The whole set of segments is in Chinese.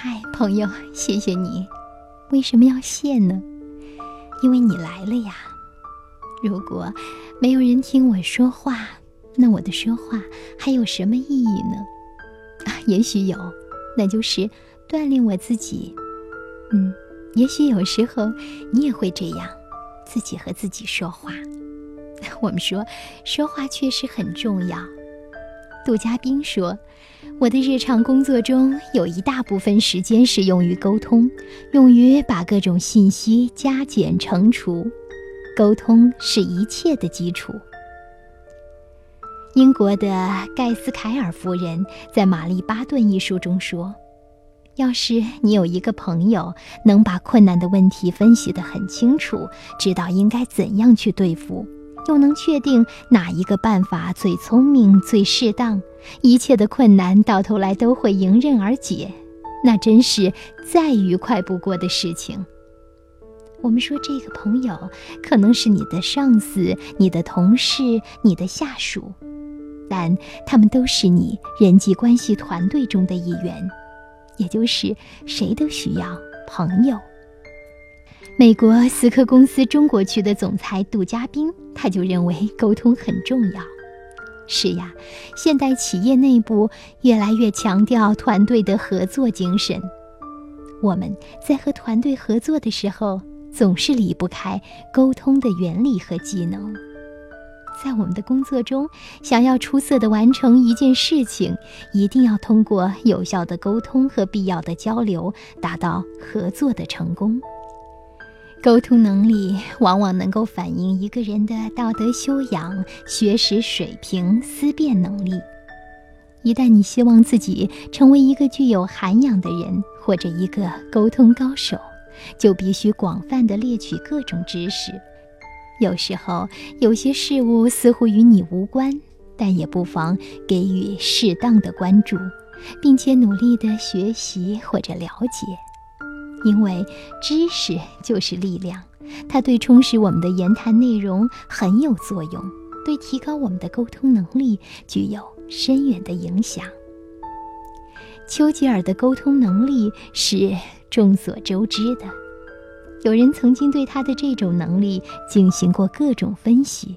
嗨，朋友，谢谢你。为什么要谢呢？因为你来了呀。如果没有人听我说话，那我的说话还有什么意义呢？啊，也许有，那就是锻炼我自己。嗯，也许有时候你也会这样，自己和自己说话。我们说，说话确实很重要。杜嘉宾说。我的日常工作中有一大部分时间是用于沟通，用于把各种信息加减乘除。沟通是一切的基础。英国的盖斯凯尔夫人在《玛丽巴顿》一书中说：“要是你有一个朋友能把困难的问题分析得很清楚，知道应该怎样去对付。”又能确定哪一个办法最聪明、最适当，一切的困难到头来都会迎刃而解，那真是再愉快不过的事情。我们说这个朋友可能是你的上司、你的同事、你的下属，但他们都是你人际关系团队中的一员，也就是谁都需要朋友。美国思科公司中国区的总裁杜嘉宾，他就认为沟通很重要。是呀，现代企业内部越来越强调团队的合作精神。我们在和团队合作的时候，总是离不开沟通的原理和技能。在我们的工作中，想要出色的完成一件事情，一定要通过有效的沟通和必要的交流，达到合作的成功。沟通能力往往能够反映一个人的道德修养、学识水平、思辨能力。一旦你希望自己成为一个具有涵养的人，或者一个沟通高手，就必须广泛的猎取各种知识。有时候，有些事物似乎与你无关，但也不妨给予适当的关注，并且努力的学习或者了解。因为知识就是力量，它对充实我们的言谈内容很有作用，对提高我们的沟通能力具有深远的影响。丘吉尔的沟通能力是众所周知的，有人曾经对他的这种能力进行过各种分析，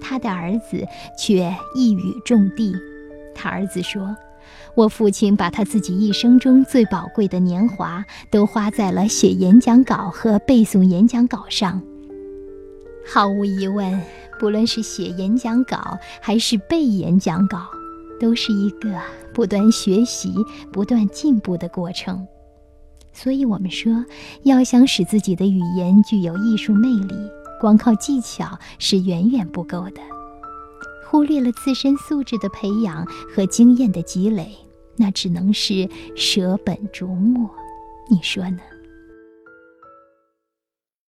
他的儿子却一语中的。他儿子说。我父亲把他自己一生中最宝贵的年华都花在了写演讲稿和背诵演讲稿上。毫无疑问，不论是写演讲稿还是背演讲稿，都是一个不断学习、不断进步的过程。所以，我们说，要想使自己的语言具有艺术魅力，光靠技巧是远远不够的。忽略了自身素质的培养和经验的积累，那只能是舍本逐末。你说呢？